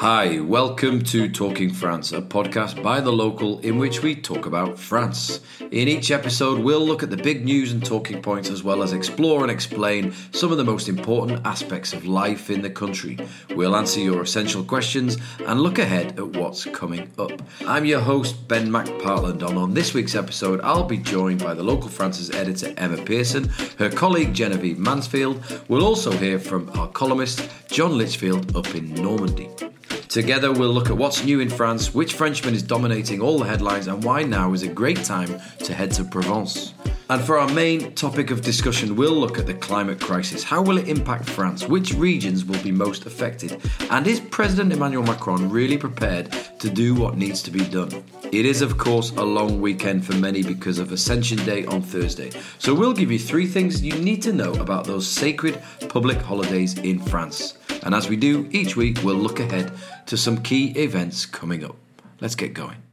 Hi, welcome to Talking France, a podcast by the local in which we talk about France. In each episode, we'll look at the big news and talking points as well as explore and explain some of the most important aspects of life in the country. We'll answer your essential questions and look ahead at what's coming up. I'm your host, Ben McPartland, and on this week's episode, I'll be joined by the local France's editor, Emma Pearson, her colleague, Genevieve Mansfield. We'll also hear from our columnist, John Litchfield, up in Normandy. Together, we'll look at what's new in France, which Frenchman is dominating all the headlines, and why now is a great time to head to Provence. And for our main topic of discussion, we'll look at the climate crisis. How will it impact France? Which regions will be most affected? And is President Emmanuel Macron really prepared to do what needs to be done? It is, of course, a long weekend for many because of Ascension Day on Thursday. So we'll give you three things you need to know about those sacred public holidays in France. And as we do each week, we'll look ahead to some key events coming up. Let's get going.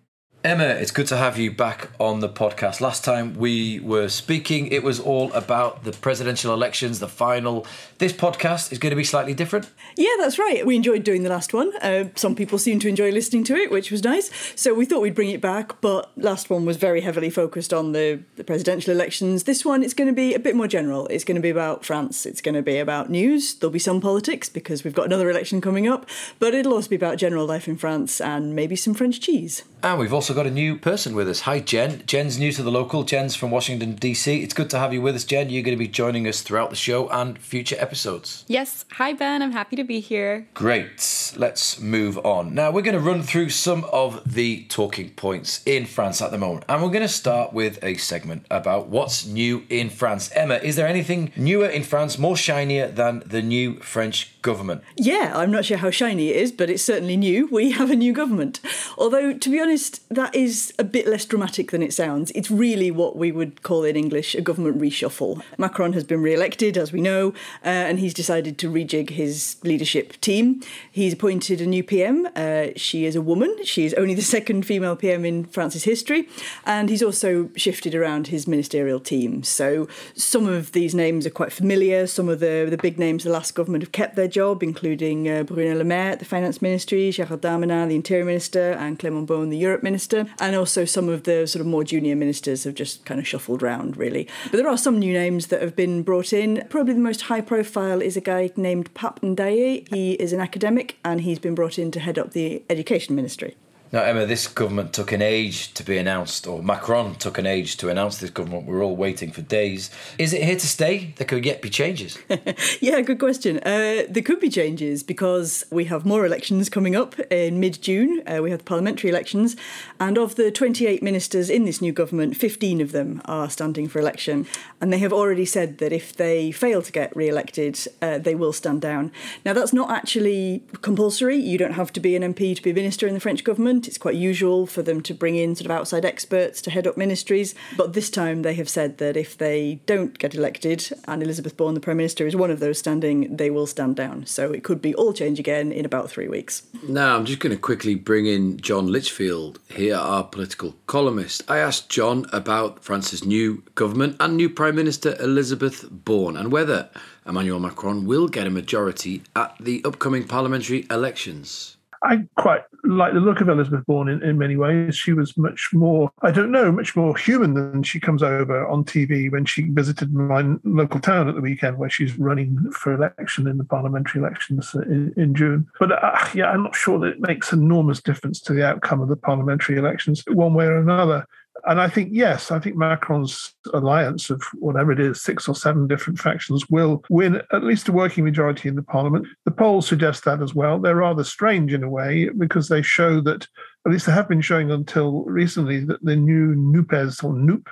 Emma, it's good to have you back on the podcast. Last time we were speaking, it was all about the presidential elections, the final. This podcast is going to be slightly different. Yeah, that's right. We enjoyed doing the last one. Uh, some people seem to enjoy listening to it, which was nice. So we thought we'd bring it back, but last one was very heavily focused on the, the presidential elections. This one, it's going to be a bit more general. It's going to be about France. It's going to be about news. There'll be some politics because we've got another election coming up, but it'll also be about general life in France and maybe some French cheese. And we've also got a new person with us. Hi, Jen. Jen's new to the local. Jen's from Washington, D.C. It's good to have you with us, Jen. You're going to be joining us throughout the show and future episodes. Yes. Hi, Ben. I'm happy to be here. Great. Let's move on. Now, we're going to run through some of the talking points in France at the moment. And we're going to start with a segment about what's new in France. Emma, is there anything newer in France, more shinier than the new French government? Yeah, I'm not sure how shiny it is, but it's certainly new. We have a new government. Although, to be honest, that is a bit less dramatic than it sounds. It's really what we would call in English a government reshuffle. Macron has been re elected, as we know, uh, and he's decided to rejig his leadership team. He's appointed a new PM. Uh, she is a woman. She is only the second female PM in France's history. And he's also shifted around his ministerial team. So some of these names are quite familiar. Some of the, the big names the last government have kept their job, including uh, Bruno Le Maire, the finance ministry, Gérald Darmanin, the interior minister, and Clément Beaune, the Europe minister. And also some of the sort of more junior ministers have just kind of shuffled around, really. But there are some new names that have been brought in. Probably the most high profile is a guy named Pap Ndiaye. He is an academic and he's been brought in to head up the education ministry. Now, Emma, this government took an age to be announced, or Macron took an age to announce this government. We're all waiting for days. Is it here to stay? There could yet be changes. yeah, good question. Uh, there could be changes because we have more elections coming up in mid June. Uh, we have the parliamentary elections. And of the 28 ministers in this new government, 15 of them are standing for election. And they have already said that if they fail to get re elected, uh, they will stand down. Now, that's not actually compulsory. You don't have to be an MP to be a minister in the French government. It's quite usual for them to bring in sort of outside experts to head up ministries. But this time they have said that if they don't get elected, and Elisabeth Borne, the Prime Minister, is one of those standing, they will stand down. So it could be all change again in about three weeks. Now, I'm just going to quickly bring in John Litchfield here, our political columnist. I asked John about France's new government and new Prime Minister Elisabeth Borne and whether Emmanuel Macron will get a majority at the upcoming parliamentary elections. I quite like the look of Elisabeth Borne in, in many ways. She was much more, I don't know, much more human than she comes over on TV when she visited my local town at the weekend, where she's running for election in the parliamentary elections in, in June. But uh, yeah, I'm not sure that it makes enormous difference to the outcome of the parliamentary elections one way or another and I think, yes, I think Macron's alliance of whatever it is, six or seven different factions, will win at least a working majority in the parliament. The polls suggest that as well. They're rather strange in a way because they show that, at least they have been showing until recently, that the new NUPES or NUP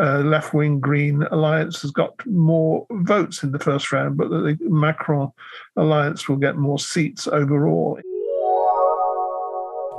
uh, left wing Green alliance has got more votes in the first round, but that the Macron alliance will get more seats overall.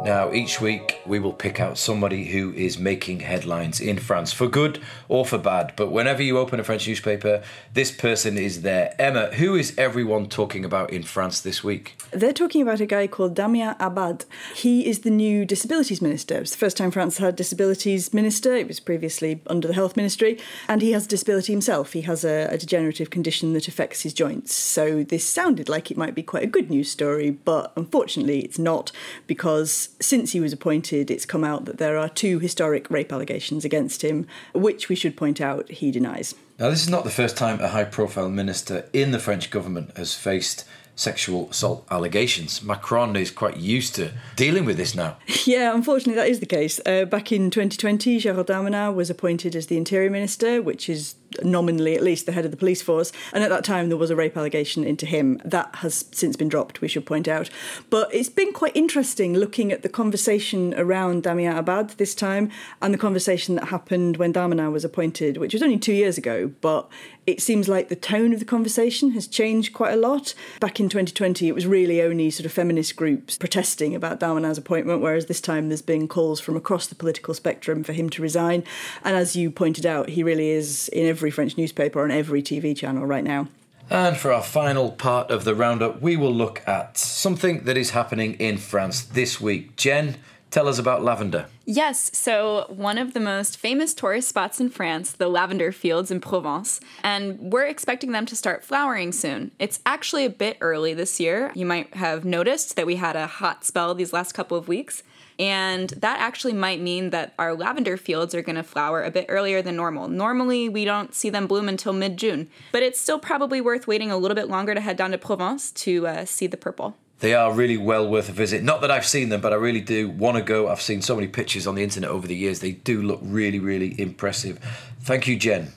Now, each week we will pick out somebody who is making headlines in France for good or for bad. But whenever you open a French newspaper, this person is there. Emma, who is everyone talking about in France this week? They're talking about a guy called Damien Abad. He is the new disabilities minister. It's the first time France had a disabilities minister. It was previously under the health ministry. And he has a disability himself. He has a, a degenerative condition that affects his joints. So this sounded like it might be quite a good news story, but unfortunately it's not because since he was appointed, it's come out that there are two historic rape allegations against him, which we should point out he denies. Now, this is not the first time a high profile minister in the French government has faced sexual assault allegations. Macron is quite used to dealing with this now. Yeah, unfortunately, that is the case. Uh, back in 2020, Gérald Darmanin was appointed as the Interior Minister, which is nominally at least the head of the police force. And at that time, there was a rape allegation into him. That has since been dropped, we should point out. But it's been quite interesting looking at the conversation around Damien Abad this time and the conversation that happened when Darmanin was appointed, which was only two years ago. But it seems like the tone of the conversation has changed quite a lot. Back in 2020, it was really only sort of feminist groups protesting about Darmanin's appointment, whereas this time there's been calls from across the political spectrum for him to resign. And as you pointed out, he really is in every French newspaper on every TV channel right now. And for our final part of the roundup, we will look at something that is happening in France this week. Jen, Tell us about lavender. Yes, so one of the most famous tourist spots in France, the lavender fields in Provence, and we're expecting them to start flowering soon. It's actually a bit early this year. You might have noticed that we had a hot spell these last couple of weeks. And that actually might mean that our lavender fields are going to flower a bit earlier than normal. Normally, we don't see them bloom until mid June, but it's still probably worth waiting a little bit longer to head down to Provence to uh, see the purple. They are really well worth a visit. Not that I've seen them, but I really do want to go. I've seen so many pictures on the internet over the years. They do look really, really impressive. Thank you, Jen.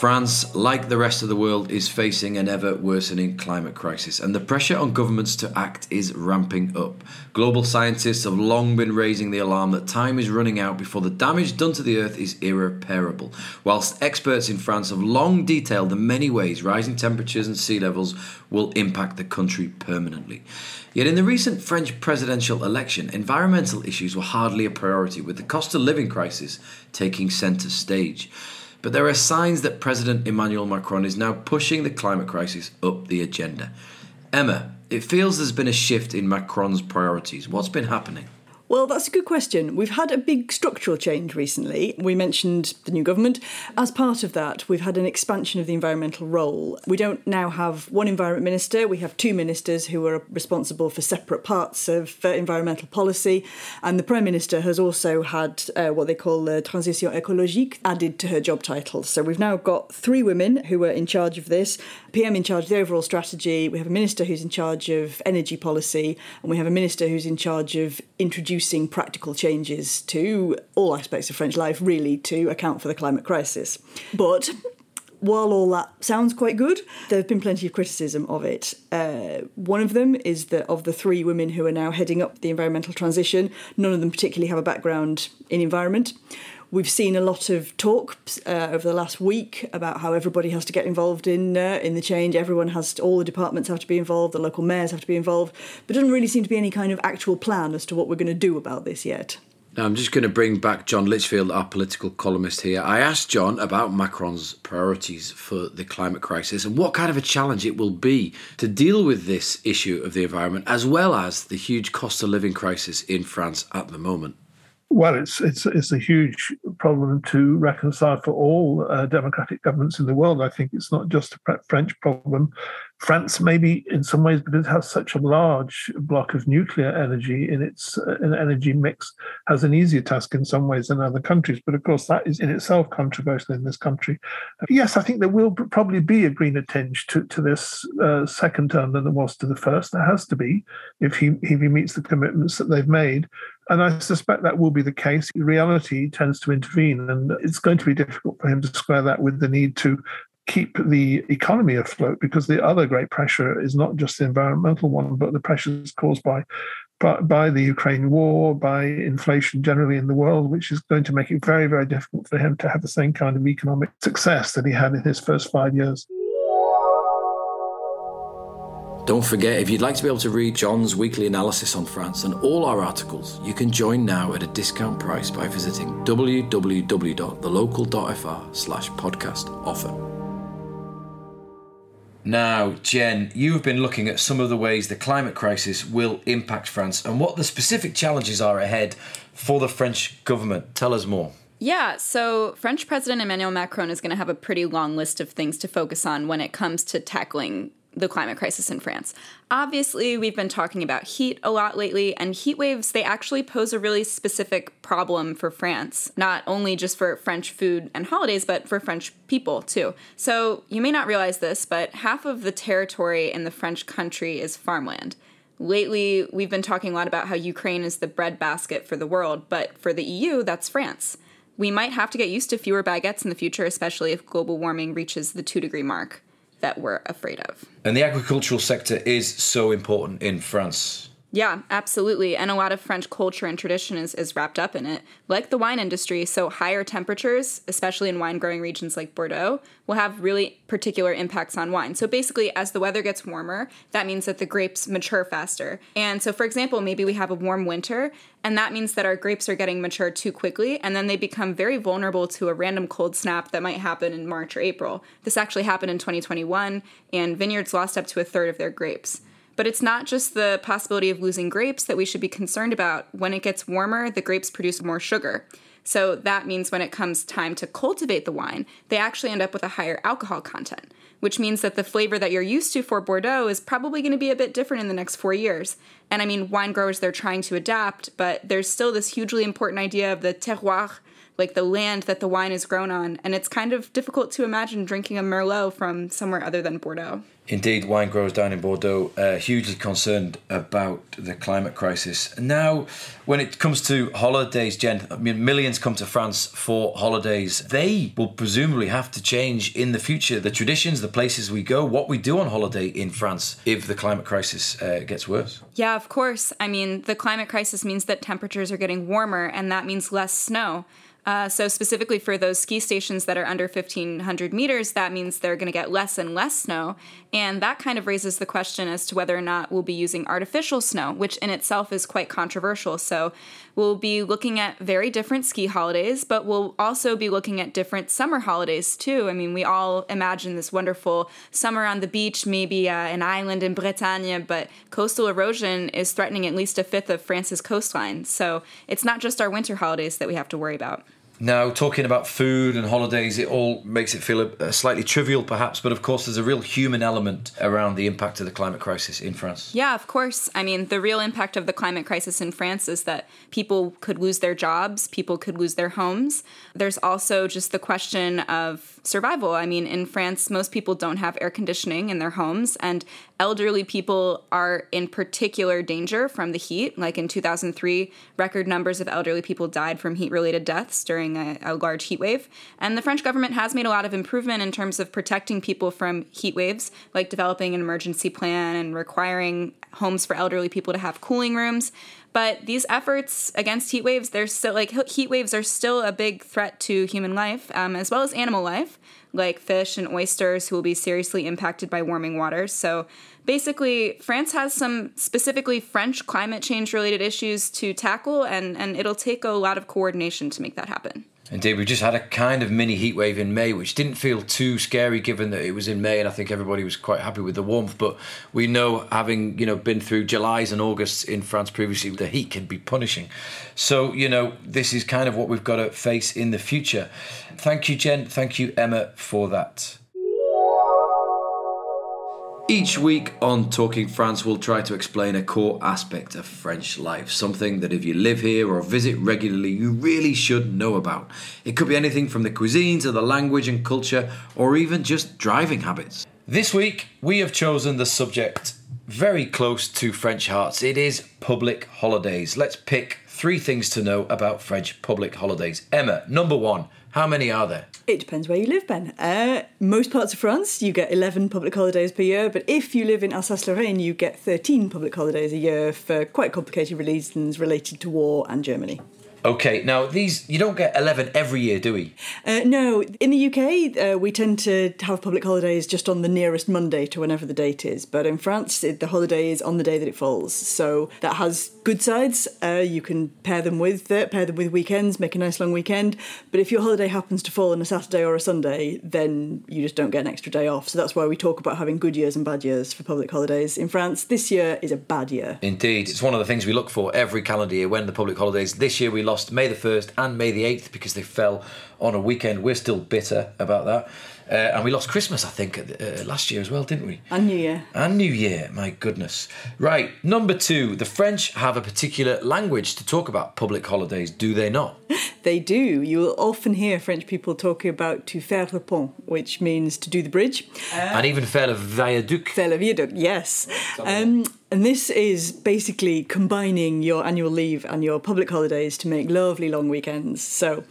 France, like the rest of the world, is facing an ever worsening climate crisis, and the pressure on governments to act is ramping up. Global scientists have long been raising the alarm that time is running out before the damage done to the Earth is irreparable, whilst experts in France have long detailed the many ways rising temperatures and sea levels will impact the country permanently. Yet in the recent French presidential election, environmental issues were hardly a priority, with the cost of living crisis taking centre stage. But there are signs that President Emmanuel Macron is now pushing the climate crisis up the agenda. Emma, it feels there's been a shift in Macron's priorities. What's been happening? Well, that's a good question. We've had a big structural change recently. We mentioned the new government. As part of that, we've had an expansion of the environmental role. We don't now have one environment minister, we have two ministers who are responsible for separate parts of uh, environmental policy. And the Prime Minister has also had uh, what they call the transition écologique added to her job title. So we've now got three women who are in charge of this PM in charge of the overall strategy, we have a minister who's in charge of energy policy, and we have a minister who's in charge of introducing practical changes to all aspects of French life, really, to account for the climate crisis. But while all that sounds quite good, there have been plenty of criticism of it. Uh, one of them is that of the three women who are now heading up the environmental transition, none of them particularly have a background in environment. We've seen a lot of talk uh, over the last week about how everybody has to get involved in uh, in the change. Everyone has to, all the departments have to be involved. The local mayors have to be involved. But doesn't really seem to be any kind of actual plan as to what we're going to do about this yet. Now, I'm just going to bring back John Litchfield, our political columnist here. I asked John about Macron's priorities for the climate crisis and what kind of a challenge it will be to deal with this issue of the environment, as well as the huge cost of living crisis in France at the moment. Well, it's it's it's a huge problem to reconcile for all uh, democratic governments in the world. I think it's not just a French problem. France, maybe in some ways, because it has such a large block of nuclear energy in its uh, energy mix, has an easier task in some ways than other countries. But of course, that is in itself controversial in this country. Yes, I think there will probably be a greener tinge to, to this uh, second term than there was to the first. There has to be if he if he meets the commitments that they've made. And I suspect that will be the case. Reality tends to intervene, and it's going to be difficult for him to square that with the need to keep the economy afloat because the other great pressure is not just the environmental one, but the pressures caused by by the Ukraine war, by inflation generally in the world, which is going to make it very, very difficult for him to have the same kind of economic success that he had in his first five years. Don't forget, if you'd like to be able to read John's weekly analysis on France and all our articles, you can join now at a discount price by visiting www.thelocal.fr slash podcast offer. Now, Jen, you have been looking at some of the ways the climate crisis will impact France and what the specific challenges are ahead for the French government. Tell us more. Yeah, so French President Emmanuel Macron is going to have a pretty long list of things to focus on when it comes to tackling the climate crisis in France. Obviously, we've been talking about heat a lot lately, and heat waves, they actually pose a really specific problem for France, not only just for French food and holidays, but for French people too. So, you may not realize this, but half of the territory in the French country is farmland. Lately, we've been talking a lot about how Ukraine is the breadbasket for the world, but for the EU, that's France. We might have to get used to fewer baguettes in the future, especially if global warming reaches the 2 degree mark that we're afraid of. And the agricultural sector is so important in France. Yeah, absolutely. And a lot of French culture and tradition is, is wrapped up in it. Like the wine industry, so higher temperatures, especially in wine growing regions like Bordeaux, will have really particular impacts on wine. So basically, as the weather gets warmer, that means that the grapes mature faster. And so, for example, maybe we have a warm winter, and that means that our grapes are getting mature too quickly, and then they become very vulnerable to a random cold snap that might happen in March or April. This actually happened in 2021, and vineyards lost up to a third of their grapes. But it's not just the possibility of losing grapes that we should be concerned about. When it gets warmer, the grapes produce more sugar. So that means when it comes time to cultivate the wine, they actually end up with a higher alcohol content, which means that the flavor that you're used to for Bordeaux is probably going to be a bit different in the next four years. And I mean, wine growers, they're trying to adapt, but there's still this hugely important idea of the terroir, like the land that the wine is grown on. And it's kind of difficult to imagine drinking a Merlot from somewhere other than Bordeaux. Indeed, wine grows down in Bordeaux are hugely concerned about the climate crisis. Now, when it comes to holidays, Jen, I mean, millions come to France for holidays. They will presumably have to change in the future the traditions, the places we go, what we do on holiday in France if the climate crisis uh, gets worse. Yeah, of course. I mean, the climate crisis means that temperatures are getting warmer, and that means less snow. Uh, so, specifically for those ski stations that are under 1500 meters, that means they're going to get less and less snow. And that kind of raises the question as to whether or not we'll be using artificial snow, which in itself is quite controversial. So, we'll be looking at very different ski holidays, but we'll also be looking at different summer holidays too. I mean, we all imagine this wonderful summer on the beach, maybe uh, an island in Bretagne, but coastal erosion is threatening at least a fifth of France's coastline. So, it's not just our winter holidays that we have to worry about. Now, talking about food and holidays, it all makes it feel a, a, slightly trivial, perhaps, but of course, there's a real human element around the impact of the climate crisis in France. Yeah, of course. I mean, the real impact of the climate crisis in France is that people could lose their jobs, people could lose their homes. There's also just the question of survival. I mean, in France, most people don't have air conditioning in their homes, and elderly people are in particular danger from the heat. Like in 2003, record numbers of elderly people died from heat related deaths during a, a, large heat wave. And the French government has made a lot of improvement in terms of protecting people from heat waves, like developing an emergency plan and requiring homes for elderly people to have cooling rooms. But these efforts against heat waves, they're still like heat waves are still a big threat to human life um, as well as animal life, like fish and oysters who will be seriously impacted by warming waters. So basically, France has some specifically French climate change related issues to tackle, and, and it'll take a lot of coordination to make that happen. Indeed, we just had a kind of mini heat wave in May, which didn't feel too scary given that it was in May, and I think everybody was quite happy with the warmth. But we know, having you know been through Julys and Augusts in France previously, the heat can be punishing. So you know this is kind of what we've got to face in the future. Thank you, Jen. Thank you, Emma, for that. Each week on Talking France, we'll try to explain a core aspect of French life, something that if you live here or visit regularly, you really should know about. It could be anything from the cuisine to the language and culture, or even just driving habits. This week, we have chosen the subject very close to French hearts. It is public holidays. Let's pick three things to know about French public holidays. Emma, number one, How many are there? It depends where you live, Ben. Uh, most parts of France, you get 11 public holidays per year, but if you live in Alsace-Lorraine, you get 13 public holidays a year for quite complicated reasons related to war and Germany. Okay, now these you don't get eleven every year, do we? Uh, no, in the UK, uh, we tend to have public holidays just on the nearest Monday to whenever the date is. But in France, it, the holiday is on the day that it falls, so that has good sides. Uh, you can pair them with uh, pair them with weekends, make a nice long weekend. But if your holiday happens to fall on a Saturday or a Sunday, then you just don't get an extra day off. So that's why we talk about having good years and bad years for public holidays in France. This year is a bad year. Indeed, it's one of the things we look for every calendar year when the public holidays. This year we lost May the 1st and May the 8th because they fell on a weekend. We're still bitter about that. Uh, and we lost Christmas, I think, uh, last year as well, didn't we? And New Year. And New Year, my goodness. Right, number two, the French have a particular language to talk about public holidays, do they not? They do. You will often hear French people talking about to faire le pont, which means to do the bridge. and even faire le viaduc. Faire le viaduc, yes. Um, and this is basically combining your annual leave and your public holidays to make lovely long weekends. So,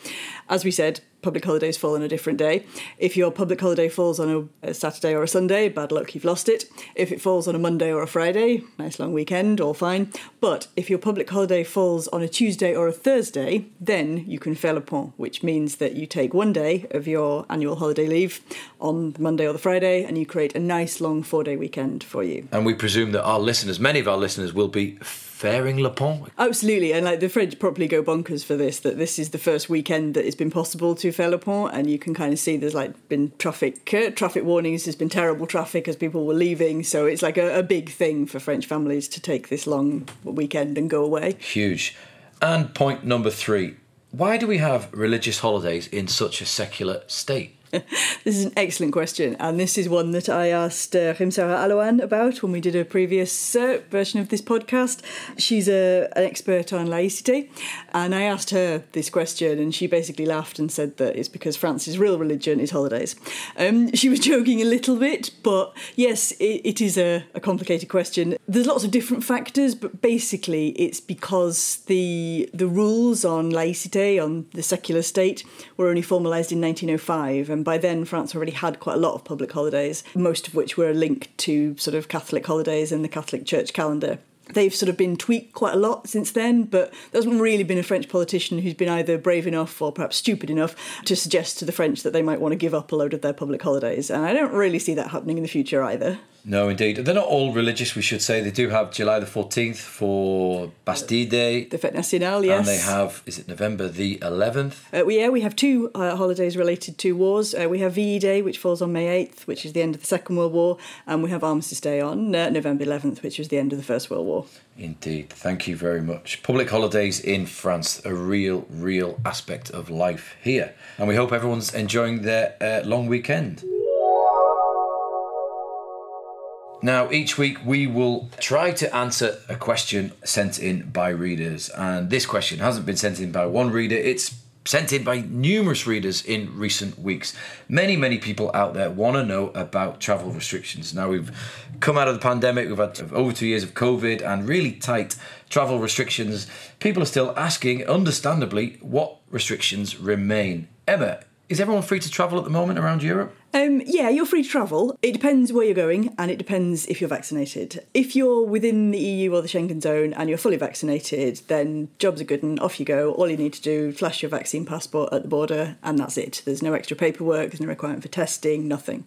as we said, public holidays fall on a different day. If your public holiday falls on a, a, Saturday or a Sunday, bad luck, you've lost it. If it falls on a Monday or a Friday, nice long weekend, all fine. But if your public holiday falls on a Tuesday or a Thursday, then you can faire le pont, which means that you take one day of your annual holiday leave on the Monday or the Friday and you create a nice long four day weekend for you. And we presume that our listeners, many of our listeners, will be fairing le pont. Absolutely, and like the French probably go bonkers for this. That this is the first weekend that it's been possible to faire le pont, and you can kind of see there's like been traffic uh, traffic warnings. There's been terrible traffic as people were leaving, so it's like a, a big thing for French families to take this long weekend and go away. Huge. And point number three: Why do we have religious holidays in such a secular state? this is an excellent question, and this is one that I asked uh, Rim-Sarah Alouane about when we did a previous uh, version of this podcast. She's a, an expert on laicite, and I asked her this question, and she basically laughed and said that it's because France's real religion is holidays. Um, she was joking a little bit, but yes, it, it is a, a complicated question. There's lots of different factors, but basically, it's because the the rules on laicite, on the secular state, were only formalised in 1905 and by then France already had quite a lot of public holidays, most of which were linked to sort of Catholic holidays in the Catholic Church calendar. They've sort of been tweaked quite a lot since then, but there hasn't really been a French politician who's been either brave enough or perhaps stupid enough to suggest to the French that they might want to give up a load of their public holidays. And I don't really see that happening in the future either. No, indeed. They're not all religious, we should say. They do have July the 14th for Bastille Day. The Fête Nationale, yes. And they have, is it November the 11th? Uh, we, yeah, we have two uh, holidays related to wars. Uh, we have VE Day, which falls on May 8th, which is the end of the Second World War. And we have Armistice Day on uh, November 11th, which is the end of the First World War. Indeed. Thank you very much. Public holidays in France, a real, real aspect of life here. And we hope everyone's enjoying their uh, long weekend. Now, each week we will try to answer a question sent in by readers. And this question hasn't been sent in by one reader, it's sent in by numerous readers in recent weeks. Many, many people out there want to know about travel restrictions. Now, we've come out of the pandemic, we've had over two years of COVID and really tight travel restrictions. People are still asking, understandably, what restrictions remain. Emma, is everyone free to travel at the moment around Europe? Um, yeah, you're free to travel. It depends where you're going and it depends if you're vaccinated. If you're within the EU or the Schengen zone and you're fully vaccinated, then jobs are good and off you go. All you need to do, is flash your vaccine passport at the border and that's it. There's no extra paperwork, there's no requirement for testing, nothing.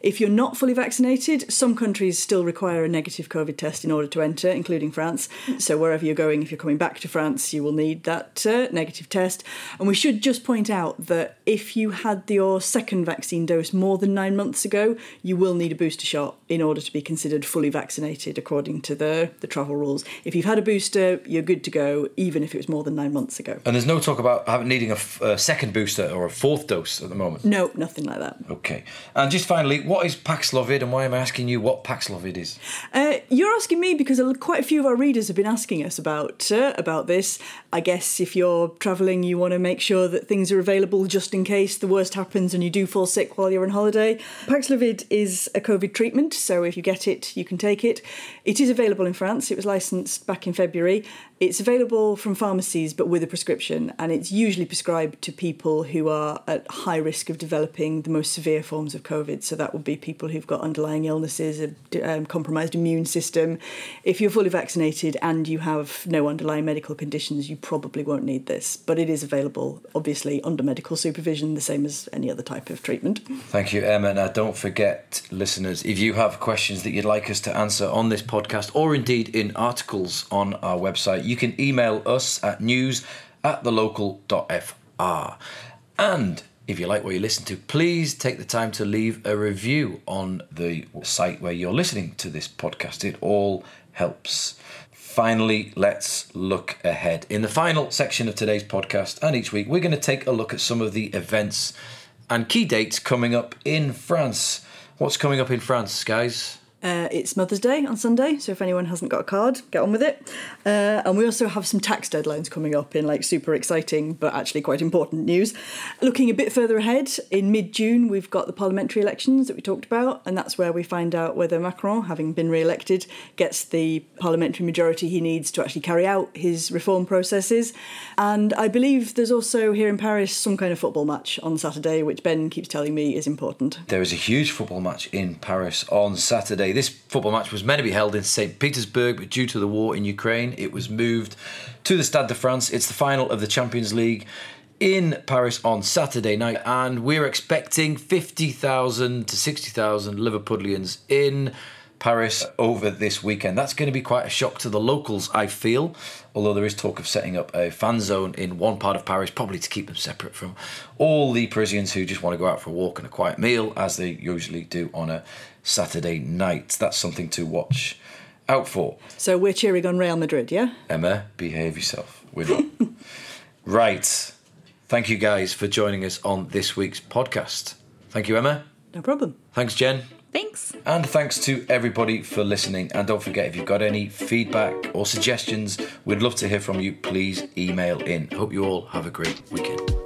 If you're not fully vaccinated, some countries still require a negative COVID test in order to enter, including France. So wherever you're going, if you're coming back to France, you will need that uh, negative test. And we should just point out that if you had your second vaccine dose more than nine months ago, you will need a booster shot in order to be considered fully vaccinated according to the, the travel rules. If you've had a booster, you're good to go, even if it was more than nine months ago. And there's no talk about having, needing a, f- a second booster or a fourth dose at the moment? No, nothing like that. Okay. And just finally, what is Paxlovid and why am I asking you what Paxlovid is? Uh, you're asking me because quite a few of our readers have been asking us about uh, about this. I guess if you're travelling, you want to make sure that things are available just in case the worst happens and you do fall sick while you're on holiday. Paxlovid is a COVID treatment, so if you get it, you can take it. It is available in France. It was licensed back in February. It's available from pharmacies but with a prescription, and it's usually prescribed to people who are at high risk of developing the most severe forms of COVID. So that would be people who've got underlying illnesses, a um, compromised immune system. If you're fully vaccinated and you have no underlying medical conditions, you probably won't need this. But it is available, obviously, under medical supervision, the same as any other type of treatment. Thank you, Emma. Now, don't forget, listeners, if you have questions that you'd like us to answer on this podcast or indeed in articles on our website, you can email us at news at thelocal.fr. And if you like what you listen to, please take the time to leave a review on the site where you're listening to this podcast. It all helps. Finally, let's look ahead. In the final section of today's podcast and each week, we're going to take a look at some of the events and key dates coming up in France. What's coming up in France, guys? Uh, it's Mother's Day on Sunday, so if anyone hasn't got a card, get on with it. Uh, and we also have some tax deadlines coming up in like super exciting but actually quite important news. Looking a bit further ahead, in mid June, we've got the parliamentary elections that we talked about, and that's where we find out whether Macron, having been re elected, gets the parliamentary majority he needs to actually carry out his reform processes. And I believe there's also here in Paris some kind of football match on Saturday, which Ben keeps telling me is important. There is a huge football match in Paris on Saturday. This football match was meant to be held in St. Petersburg, but due to the war in Ukraine, it was moved to the Stade de France. It's the final of the Champions League in Paris on Saturday night, and we're expecting 50,000 to 60,000 Liverpudlians in Paris over this weekend. That's going to be quite a shock to the locals, I feel. Although there is talk of setting up a fan zone in one part of Paris, probably to keep them separate from all the Parisians who just want to go out for a walk and a quiet meal, as they usually do on a Saturday night. That's something to watch out for. So we're cheering on Real Madrid, yeah? Emma, behave yourself. We're not. right. Thank you guys for joining us on this week's podcast. Thank you, Emma. No problem. Thanks, Jen. Thanks. And thanks to everybody for listening. And don't forget, if you've got any feedback or suggestions, we'd love to hear from you. Please email in. Hope you all have a great weekend.